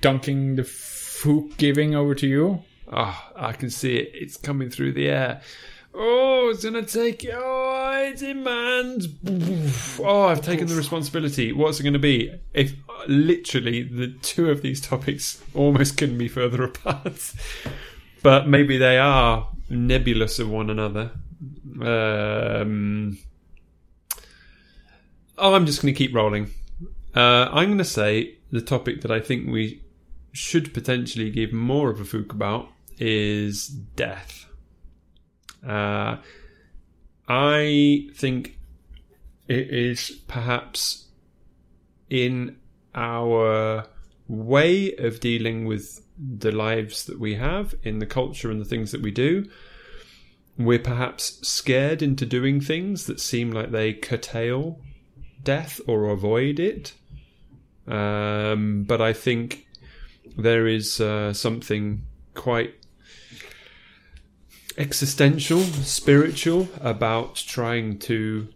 Dunking the fook giving over to you. Oh, I can see it. It's coming through the air. Oh, it's gonna take. Oh, it demands. Oh, I've taken the responsibility. What's it to be? If literally the two of these topics almost couldn't be further apart, but maybe they are nebulous of one another. Um, oh, I'm just to keep rolling. Uh, I'm to say the topic that I think we should potentially give more of a fook about is death. Uh, I think it is perhaps in our way of dealing with the lives that we have, in the culture and the things that we do. We're perhaps scared into doing things that seem like they curtail death or avoid it. Um, but I think there is uh, something quite existential, spiritual about trying to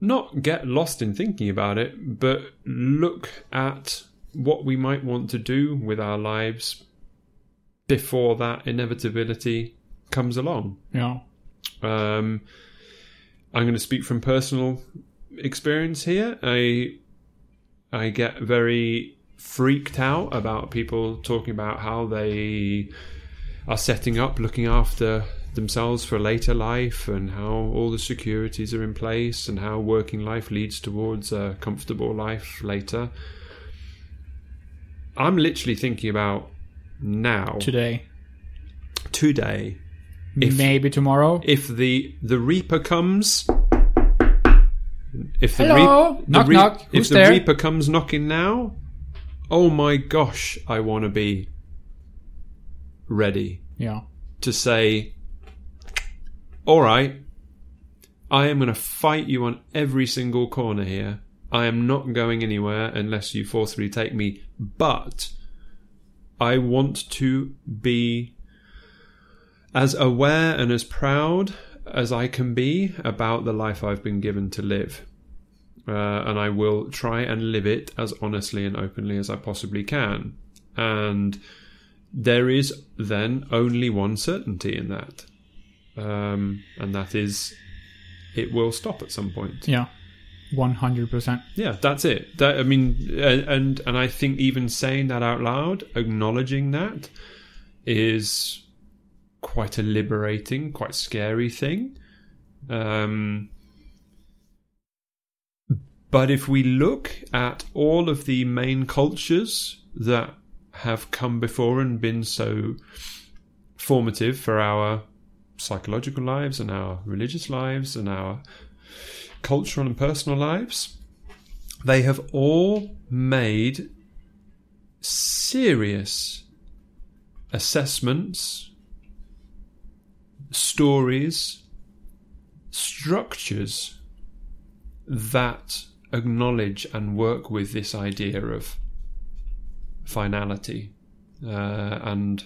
not get lost in thinking about it, but look at what we might want to do with our lives before that inevitability comes along. Yeah. Um, I'm going to speak from personal experience here. I I get very freaked out about people talking about how they are setting up, looking after themselves for later life, and how all the securities are in place, and how working life leads towards a comfortable life later. I'm literally thinking about now, Today. today, If- Maybe tomorrow. if the the Reaper comes, if the, Hello? The Knock, Reap- knock. if Who's the there? Reaper comes knocking now, oh my gosh, I want to be ready Yeah. to say, all right, I am going to fight you on every single corner here. I am not going anywhere unless you forcefully take me, but I want to be as aware and as proud as I can be about the life I've been given to live. Uh, and I will try and live it as honestly and openly as I possibly can. And there is then only one certainty in that, um, and that is it will stop at some point. Yeah. 100%. Yeah, that's it. That I mean, and and I think even saying that out loud, acknowledging that, is quite a liberating, quite scary thing. Um, but if we look at all of the main cultures that have come before and been so formative for our psychological lives and our religious lives and our cultural and personal lives, they have all made serious assessments, stories, structures that acknowledge and work with this idea of finality. Uh, and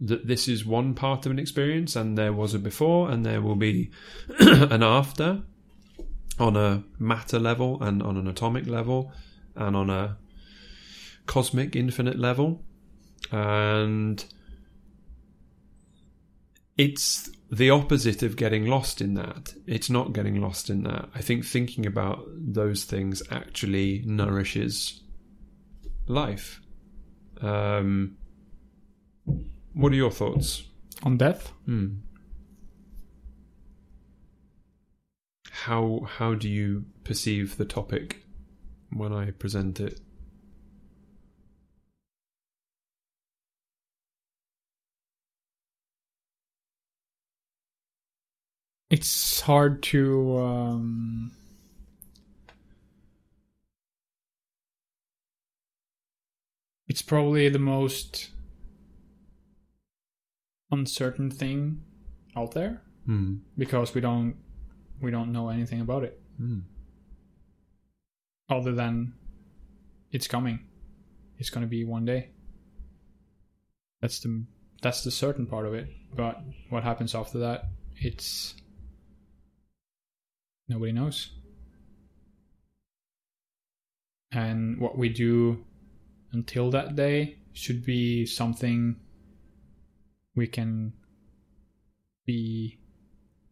that this is one part of an experience and there was a before and there will be an after on a matter level and on an atomic level and on a cosmic infinite level. And it's the opposite of getting lost in that it's not getting lost in that i think thinking about those things actually nourishes life um what are your thoughts On death? Hmm. How how do you perceive the topic when I present it? It's hard to. Um, it's probably the most uncertain thing out there Hmm. because we don't we don't know anything about it Hmm. other than it's coming. It's going to be one day. That's the that's the certain part of it. But what happens after that, it's nobody knows. And what we do until that day should be something we can be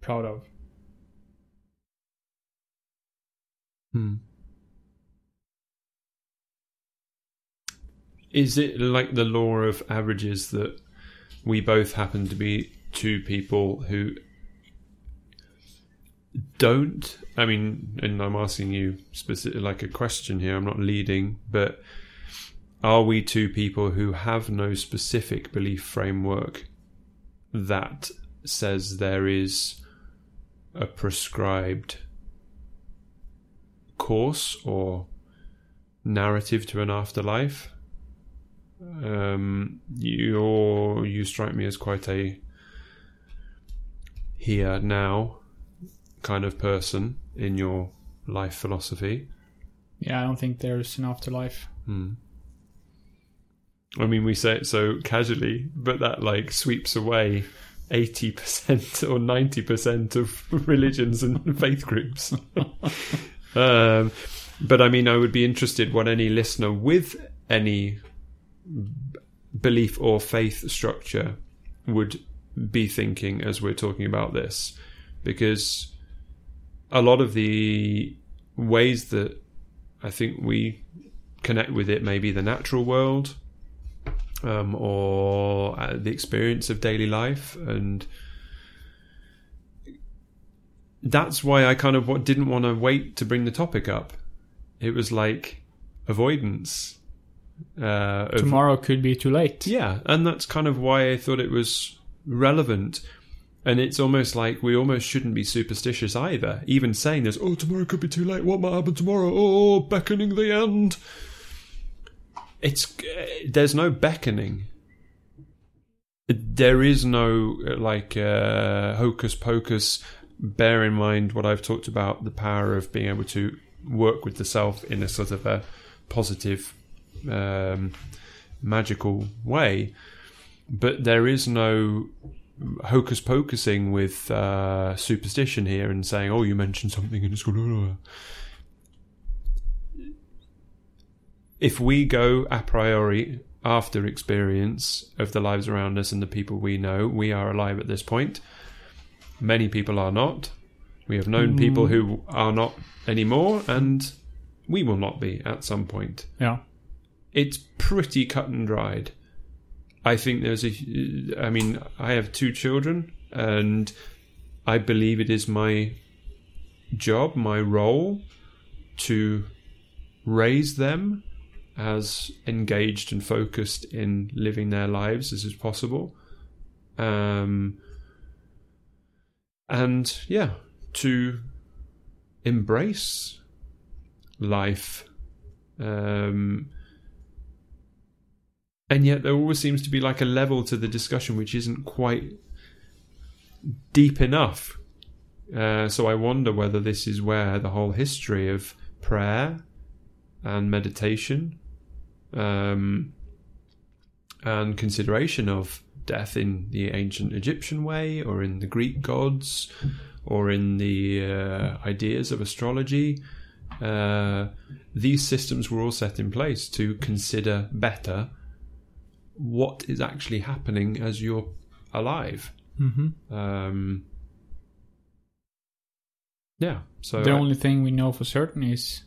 proud of. Hmm. Is it like the law of averages that we both happen to be two people who don't? I mean, and I'm asking you specific, like a question here. I'm not leading, but are we two people who have no specific belief framework that says there is a prescribed course or narrative to an afterlife? Um, you you strike me as quite a here now kind of person in your life philosophy. Yeah, I don't think there's an afterlife. Hmm. I mean, we say it so casually, but that like sweeps away eighty percent or ninety percent of religions and faith groups. um, but I mean, I would be interested what any listener with any belief or faith structure would be thinking as we're talking about this, because a lot of the ways that I think we connect with it may be the natural world um, or uh, the experience of daily life and that's why I kind of didn't want to wait to bring the topic up. It was like avoidance. Uh, of, Tomorrow could be too late. yeah, and that's kind of why I thought it was relevant. And it's almost like we almost shouldn't be superstitious either. Even saying this, oh, tomorrow could be too late. What might happen tomorrow? Oh, beckoning the end. It's uh, there's no beckoning. There is no uh, like uh, hocus pocus. Bear in mind what I've talked about: the power of being able to work with the self in a sort of a positive, um, magical way. But there is no hocus pocusing with uh, superstition here and saying, "Oh, you mentioned something and it's going." If we go a priori after experience of the lives around us and the people we know, we are alive at this point. Many people are not. We have known people who are not anymore, and we will not be at some point Yeah. it's pretty cut and dried. I think there's a. I mean, I have two children, and I believe it is my job, my role, to raise them as engaged and focused in living their lives as is possible. Um, and yeah, to embrace life. Um, and yet there always seems to be like a level to the discussion which isn't quite deep enough. Uh, so I wonder whether this is where the whole history of prayer and meditation um, and consideration of death in the ancient Egyptian way or in the Greek gods or in the uh, ideas of astrology. Uh, these systems were all set in place to consider better what is actually happening as you're alive. Mm-hmm. Um, yeah. So the I- only thing we know for certain is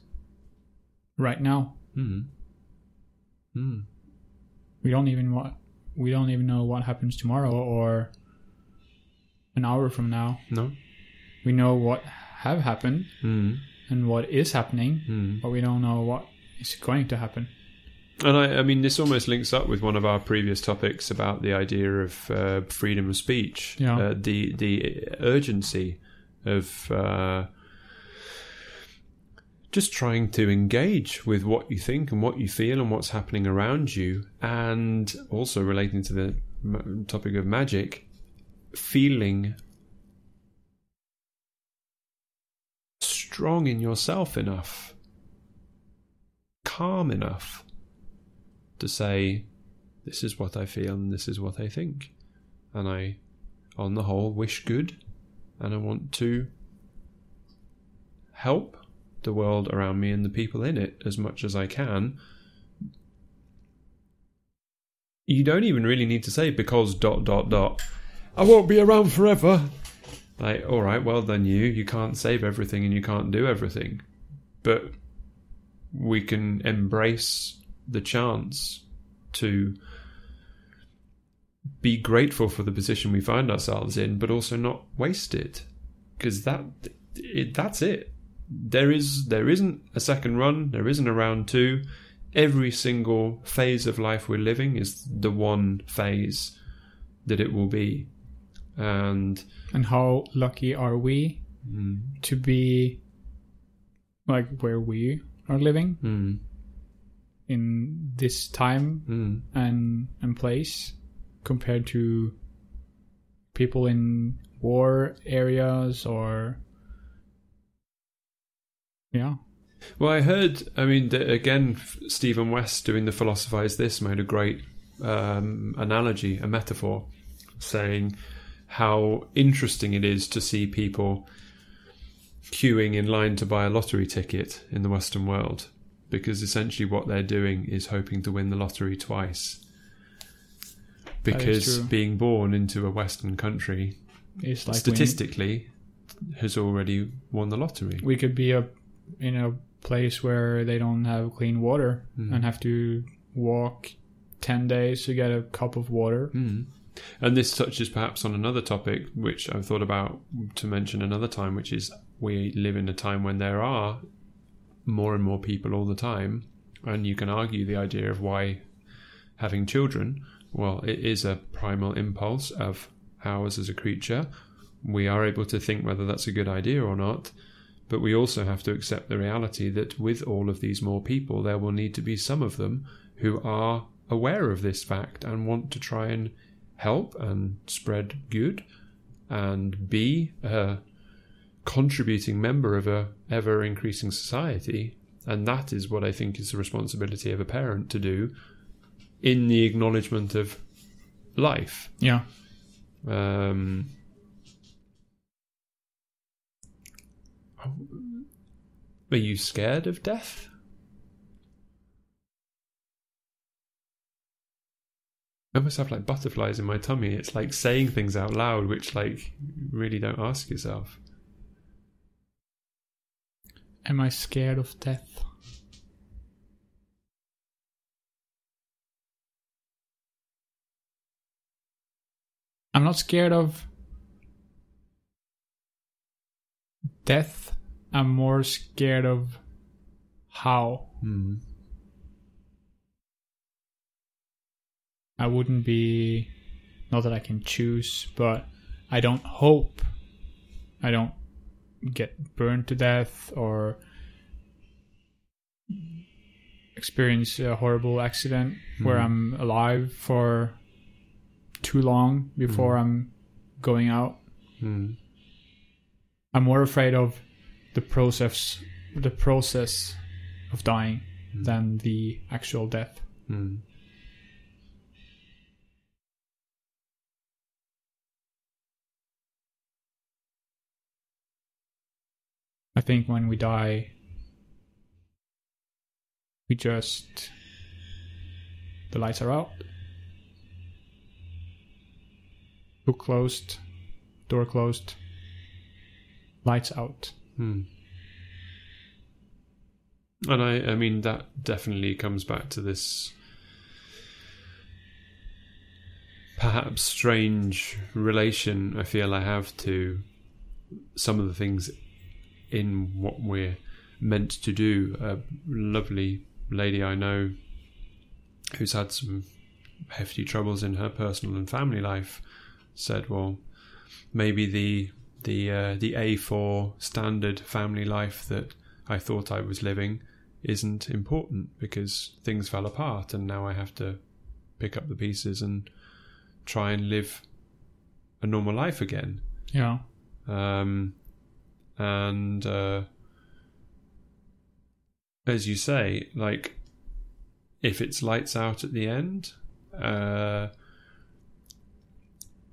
right now. Mm. Mm. We don't even what we don't even know what happens tomorrow or an hour from now. No. We know what have happened Mm. and what is happening, Mm. but we don't know what is going to happen. And I, I mean, this almost links up with one of our previous topics about the idea of uh, freedom of speech, Yeah. uh, the the urgency of uh, just trying to engage with what you think and what you feel and what's happening around you, and also relating to the m- topic of magic, feeling strong in yourself enough, calm enough to say, this is what I feel and this is what I think. And I, on the whole, wish good and I want to help the world around me and the people in it as much as I can. you don't even really need to say because dot dot dot. I won't be around forever. Like, all right, well then you you can't save everything and you can't do everything, but we can embrace the chance to be grateful for the position we find ourselves in, but also not waste it, because that it, that's it. There is there isn't a second run. There isn't a round two. Every single phase of life we're living is the one phase that it will be, and And how lucky are we mm, to be like where we are living mm, in this time mm, and and place compared to people in war areas or yeah Well, I heard. I mean, that again, Stephen West doing the philosophize this made a great um, analogy, a metaphor, saying how interesting it is to see people queuing in line to buy a lottery ticket in the Western world, because essentially what they're doing is hoping to win the lottery twice. Because being born into a Western country, it's like we- statistically, has already won the lottery. we, could be a in a place where they don't have clean water Mm. and have to walk 10 days to get a cup of water Mm. And this touches perhaps on another topic which I've thought about to mention another time, which is we live in a time when there are more and more people all the time, and you can argue the idea of why having children. Well, it is a primal impulse of ours as a creature. We are able to think whether that's a good idea or not, but we also have to accept the reality that with all of these more people, there will need to be some of them who are aware of this fact and want to try and help and spread good and be a contributing member of a ever increasing society and that is what i think is the responsibility of a parent to do in the acknowledgement of life yeah um, are you scared of death I must have like butterflies in my tummy. It's like saying things out loud, which like really don't ask yourself. Am i scared of death? I'm not scared of death. I'm more scared of how. Hmm. I wouldn't be not that I can choose, but I don't hope I don't get burned to death or experience a horrible accident where Mhm. I'm alive for too long before I'm going out. Hmm. I'm more afraid of the process the process of dying than the actual death. Hmm. I think when we die, we just. The lights are out. Book closed. Door closed. Lights out. Hmm. And I, I mean, that definitely comes back to this perhaps strange relation I feel I have to some of the things in what we're meant to do. A lovely lady I know who's had some hefty troubles in her personal and family life said, "Well, maybe the the uh, the A4 standard family life that I thought I was living isn't important because things fell apart, and now I have to pick up the pieces and try and live a normal life again." Yeah. Um, and uh, as you say, like if it's lights out at the end, uh,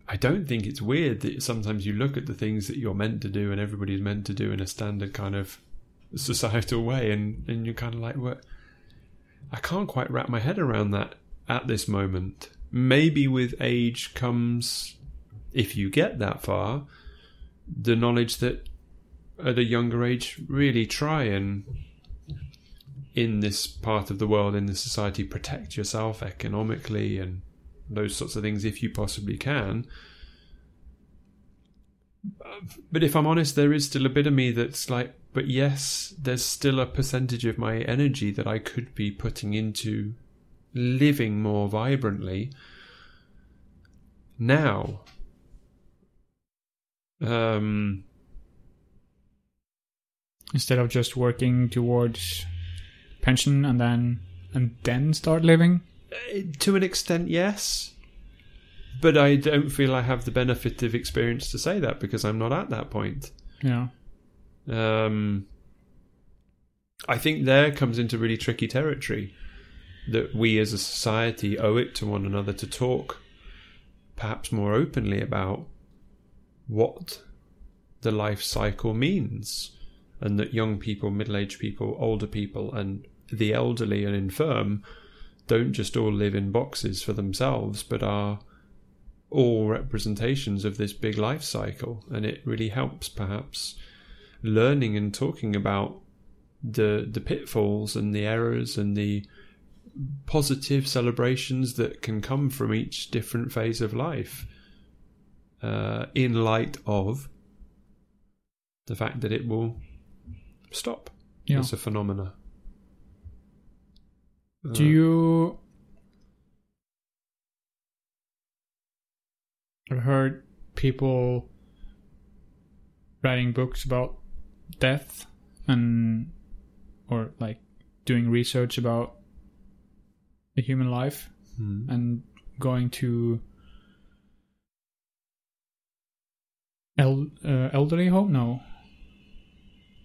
I don't think it's weird that sometimes you look at the things that you're meant to do and everybody's meant to do in a standard kind of societal way, and, and you're kind of like, what? I can't quite wrap my head around that at this moment. maybe with age comes, if you get that far, the knowledge that at a younger age, really try and in this part of the world, in this society, protect yourself economically and those sorts of things if you possibly can. But if I'm honest, there is still a bit of me that's like, but yes, there's still a percentage of my energy that I could be putting into living more vibrantly now. Um, Instead of just working towards pension and then and then start living. Uh, to an extent, yes. But I don't feel I have the benefit of experience to say that because I'm not at that point. Yeah. Um, I think there comes into really tricky territory that we as a society owe it to one another to talk perhaps more openly about what the life cycle means and that young people, middle aged people, older people, and the elderly and infirm don't just all live in boxes for themselves, but are all representations of this big life cycle. And it really helps, perhaps, learning and talking about the the pitfalls and the errors and the positive celebrations that can come from each different phase of life uh, in light of the fact that it will stop Yeah. as a phenomena. Do Uh, you I've heard people writing books about death and or like doing research about the human life hmm. and going to el- uh, elderly home no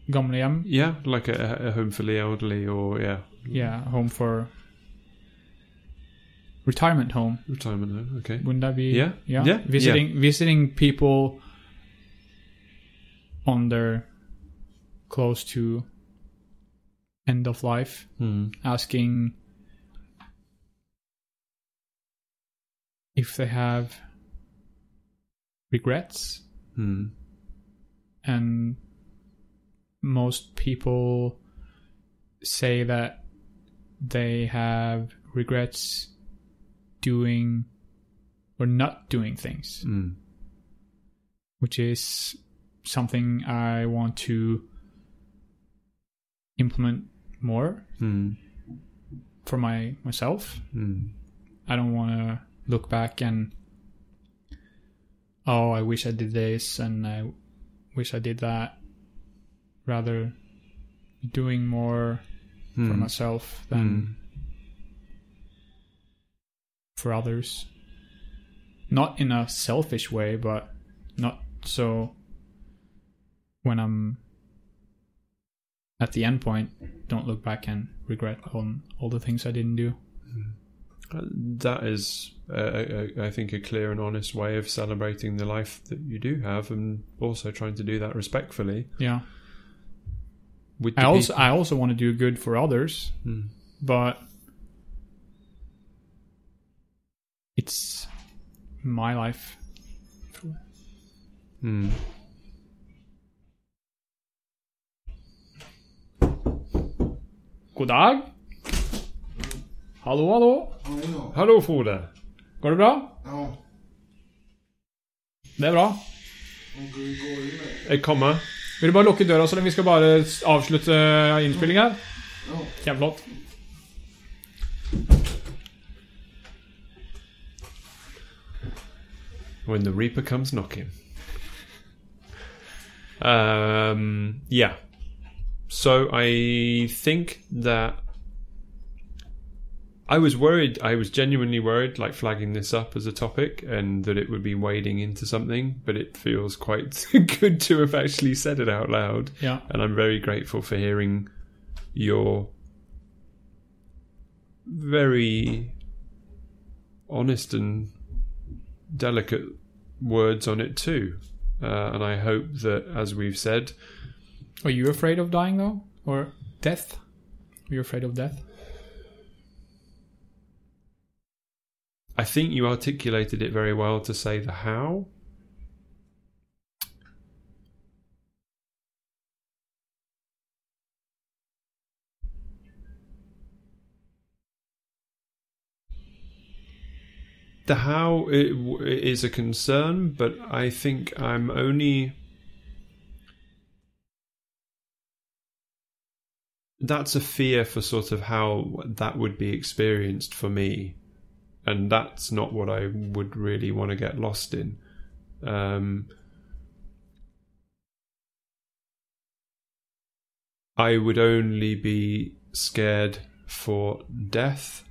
gamlehjem Yeah, like a, a home for the elderly, or yeah, yeah home for retirement home. Retirement home. Okay, wouldn't that be Yeah, yeah, yeah, visiting visiting people on their close to end of life. Hmm. asking if they have regrets. Hmm. and most people say that they have regrets doing or not doing things Hmm. which is something i want to implement more Hmm. for my myself Hmm. i don't want to look back and oh i wish i did this and i wish i did that rather doing more for Hmm. myself than for others. Not in a selfish way, but not so when I'm at the end point, don't look back and regret on all the things I didn't do. Uh, That is, uh, uh, I think, a clear and honest way of celebrating the life that you do have, and also trying to do that respectfully. Yeah. With I also people- I also want to do good for others, Hmm. but it's my life. Hmm. God dag. Hallå, hallå. Ja, ja. Hallå Frode! Går det bra? Ja. Det er bra. Och vi går in där. Jeg kommer. Vil du bare lukke døra, så vi skal bare avslutte innspilling her? Kjempeflott. When the Reaper comes knocking. Um, yeah. So I think that I was worried. I was genuinely worried, like flagging this up as a topic, and that it would be wading into something. But it feels quite good to have actually said it out loud, Ja. and I'm very grateful for hearing your very honest and delicate words on it too. Uh, and I hope that, as we've said, Are you afraid of dying though? Or death? Are you afraid of death? I think you articulated it very well to say the how. The how is a concern, but I think I'm only. That's a fear for sort of how that would be experienced for me and that's not what I would really want to get lost in. Um, I would only be scared for death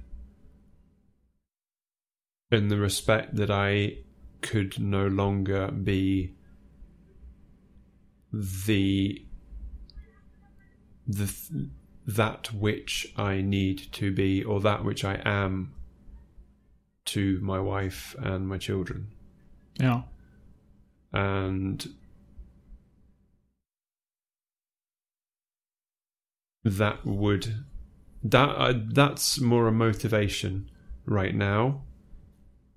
in the respect that I could no longer be the the that which I need to be or that which I am to my wife and my children Yeah. and that would that uh, that's more a motivation right now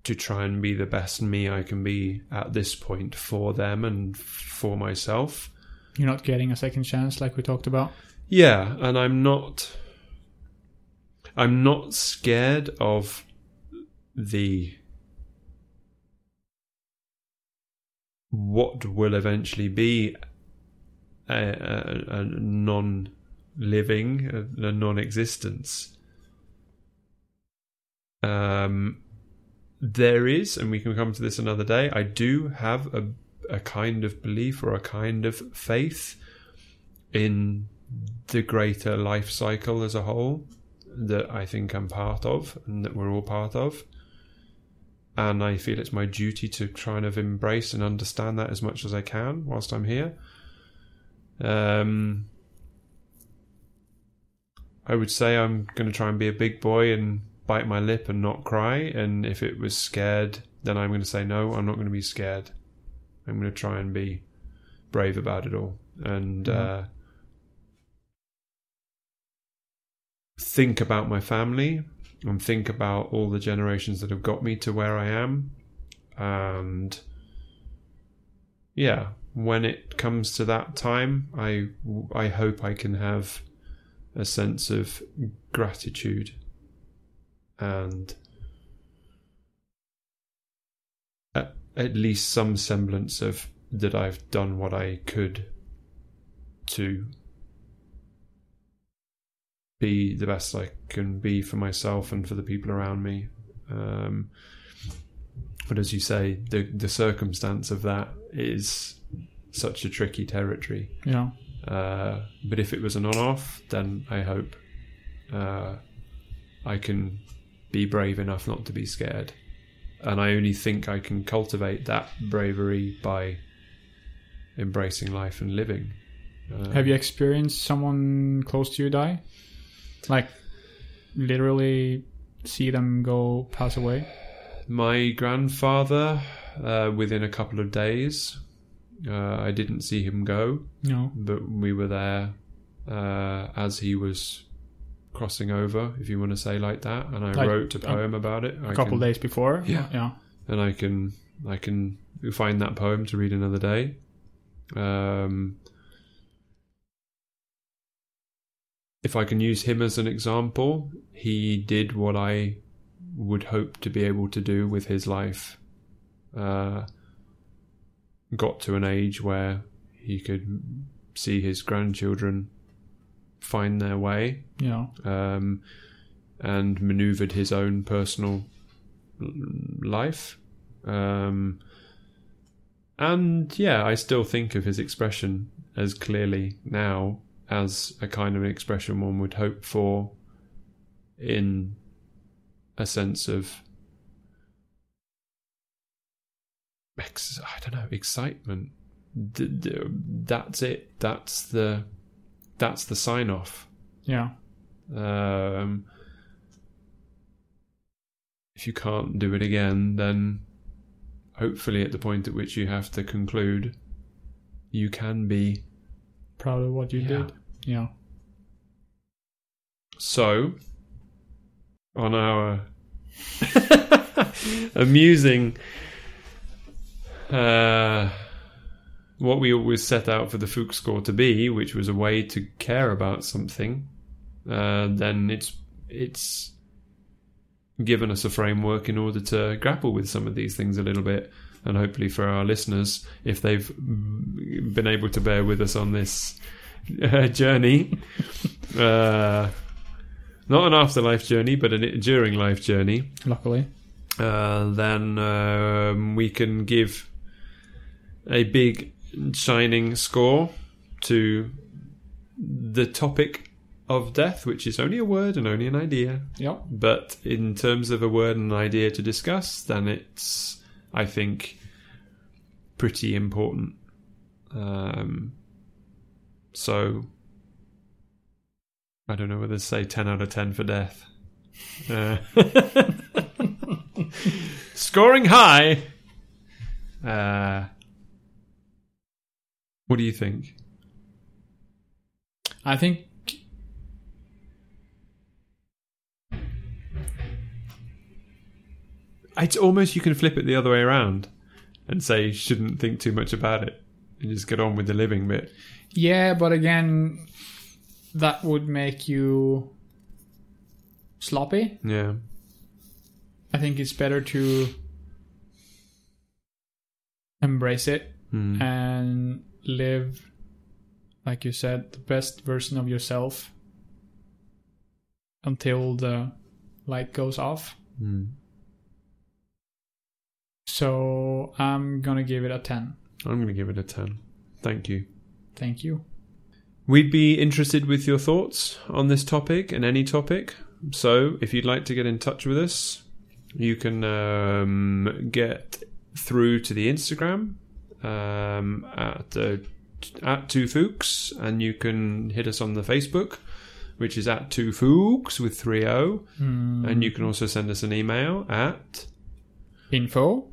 to try and be the best me I can be at this point for them and for myself You're not getting a second chance like we talked about. yeah and I'm not I'm not scared of the what will eventually be a, a, a non-living, a, a non-existence. Um, there is, and we can come to this another day. I do have a a kind of belief or a kind of faith in the greater life cycle as a whole that I think I'm part of and that we're all part of. And I feel it's my duty to try and embrace and understand that as much as I can whilst I'm here. Um, I would say I'm going to try and be a big boy and bite my lip and not cry. And if it was scared, then I'm going to say, no, I'm not going to be scared. I'm going to try and be brave about it all. And, uh, think about my family and think about all the generations that have got me to where I am. And yeah, when it comes to that time, I I hope I can have a sense of gratitude and at, at least some semblance of that I've done what I could to be the best I can be for myself and for the people around me. Um, but as you say, the the circumstance of that is such a tricky territory. Yeah. Uh, but if it was an on-off, then I hope uh, I can be brave enough not to be scared. And I only think I can cultivate that bravery by embracing life and living. Uh, Have you experienced someone close to you die? Like literally see them go pass away? My grandfather, uh, within a couple of days, uh, I didn't see him go, No. but we were there uh, as he was crossing over, if you want to say like that. And I Like, wrote a a- poem about it. A I couple can, days before? Yeah. Yeah. and I can I can find that poem to read another day. Um, if I can use him as an example, he did what I would hope to be able to do with his life. Uh, got to an age where he could see his grandchildren find their way Yeah. um, and maneuvered his own personal life. Um, and yeah, I still think of his expression as clearly now as a kind of an expression one would hope for in a sense of ex- I don't know excitement. D- d- that's it. That's the that's the sign off. Yeah. Um, if you can't do it again, then hopefully at the point at which you have to conclude, you can be. Proud of what you Yeah. did. Yeah. So, on our amusing uh, what we always set out for the fooks score to be, which was a way to care about something, uh, then it's it's given us a framework in order to grapple with some of these things a little bit. And hopefully, for our listeners, if they've been able to bear with us on this uh, journey, uh, not an afterlife journey, but a during life journey, Luckily. uh, then um, we can give a big shining score to the topic of death, which is only a word and only an idea. Yep. But in terms of a word and an idea to discuss, then it's, I think, pretty important. Um, so, I don't know whether to say 10 out of 10 for death. Uh, scoring high. Uh, what do you think? I think It's almost you can flip it the other way around and say shouldn't think too much about it and just get on with the living bit. yeah, but again that would make you sloppy. Yeah. I think it's better to embrace it Hmm. and live like you said the best version of yourself until the light goes off. Hmm. So I'm gonna give it a 10. I'm going to give it a 10. Thank you. Thank you. We'd be interested with your thoughts on this topic and any topic. So, if you'd like to get in touch with us, you can um, get through to the Instagram um, at uh, at two fooks, and you can hit us on the Facebook, which is at two fooks with three O, Hmm. and you can also send us an email at info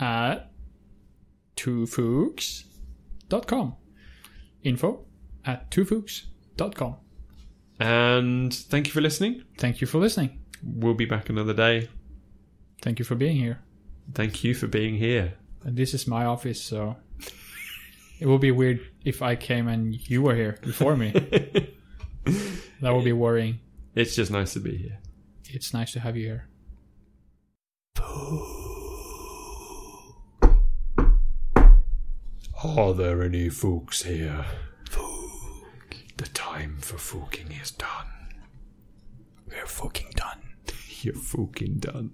at twofooks.com. Info at twofooks.com. and thank you for listening. Thank you for listening. We'll be back another day. Thank you for being here. Thank you for being here. And this is my office, so it would be weird if I came and you were here before me. that would be worrying. It's just nice to be here. It's nice to have you here. Are there any fooks here? Fook. The time for Fooking is done. We're fucking done. You're fucking done.